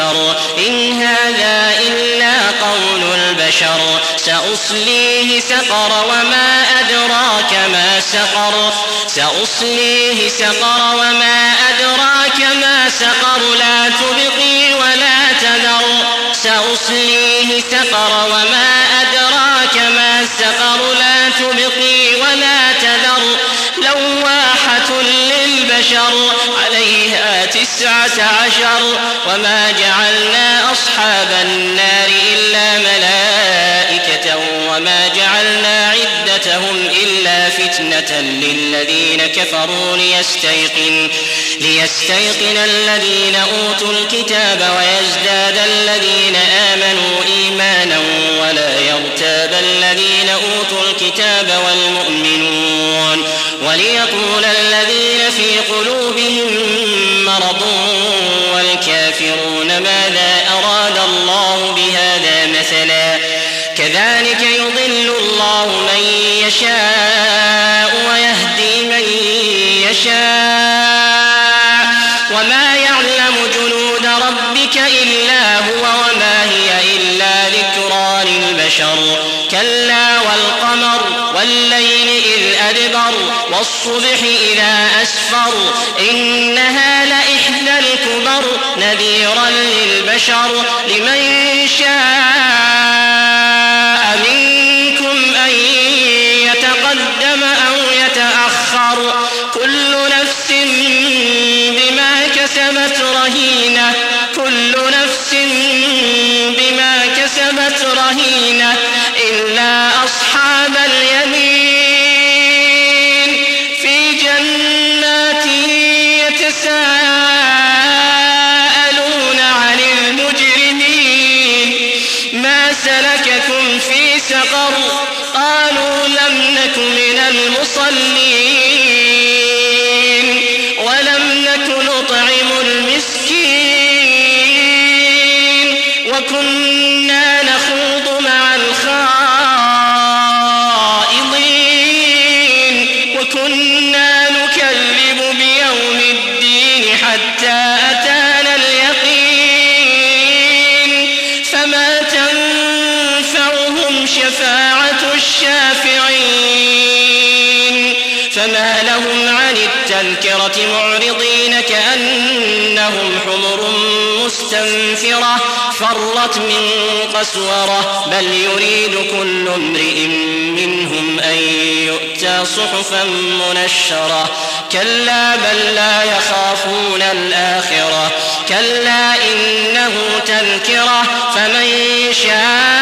يؤثر إن هذا إلا قول البشر. سأصليه سقر وما أدراك ما سقر. سأصليه سقر وما أدراك ما سقر. لا تبقي ولا تذر. سأصليه سقر وما أدراك تسعة عشر وما جعلنا أصحاب النار إلا ملائكة وما جعلنا عدتهم إلا فتنة للذين كفروا ليستيقن ليستيقن الذين أوتوا الكتاب ويزداد الذين آمنوا إيمانا ولا يرتاب الذين أوتوا الكتاب والمؤمنون وليقول الذين في قلوبهم أراد الله بهذا مثلا. كذلك يضل الله من يشاء ويهدي من يشاء. وما يعلم جنود ربك إلا هو وما هي إلا ذكرى للبشر. كلا والقمر والليل إذ أدبر والصبح إذا أسفر. إنها لإحدى الكبر نذيرا للبشر لمن شاء منكم أن يتقدم أو يتأخر. كل نفس بما كسبت رهينة. سلككم في سقر قالوا لم نك من المصلين ولم نك نطعم فما لهم عن التذكرة معرضين كأنهم حمر مستنفرة فرت من قسورة بل يريد كل امرئ منهم أن يؤتى صحفا منشرة. كلا بل لا يخافون الآخرة كلا إنه تذكرة فمن شاء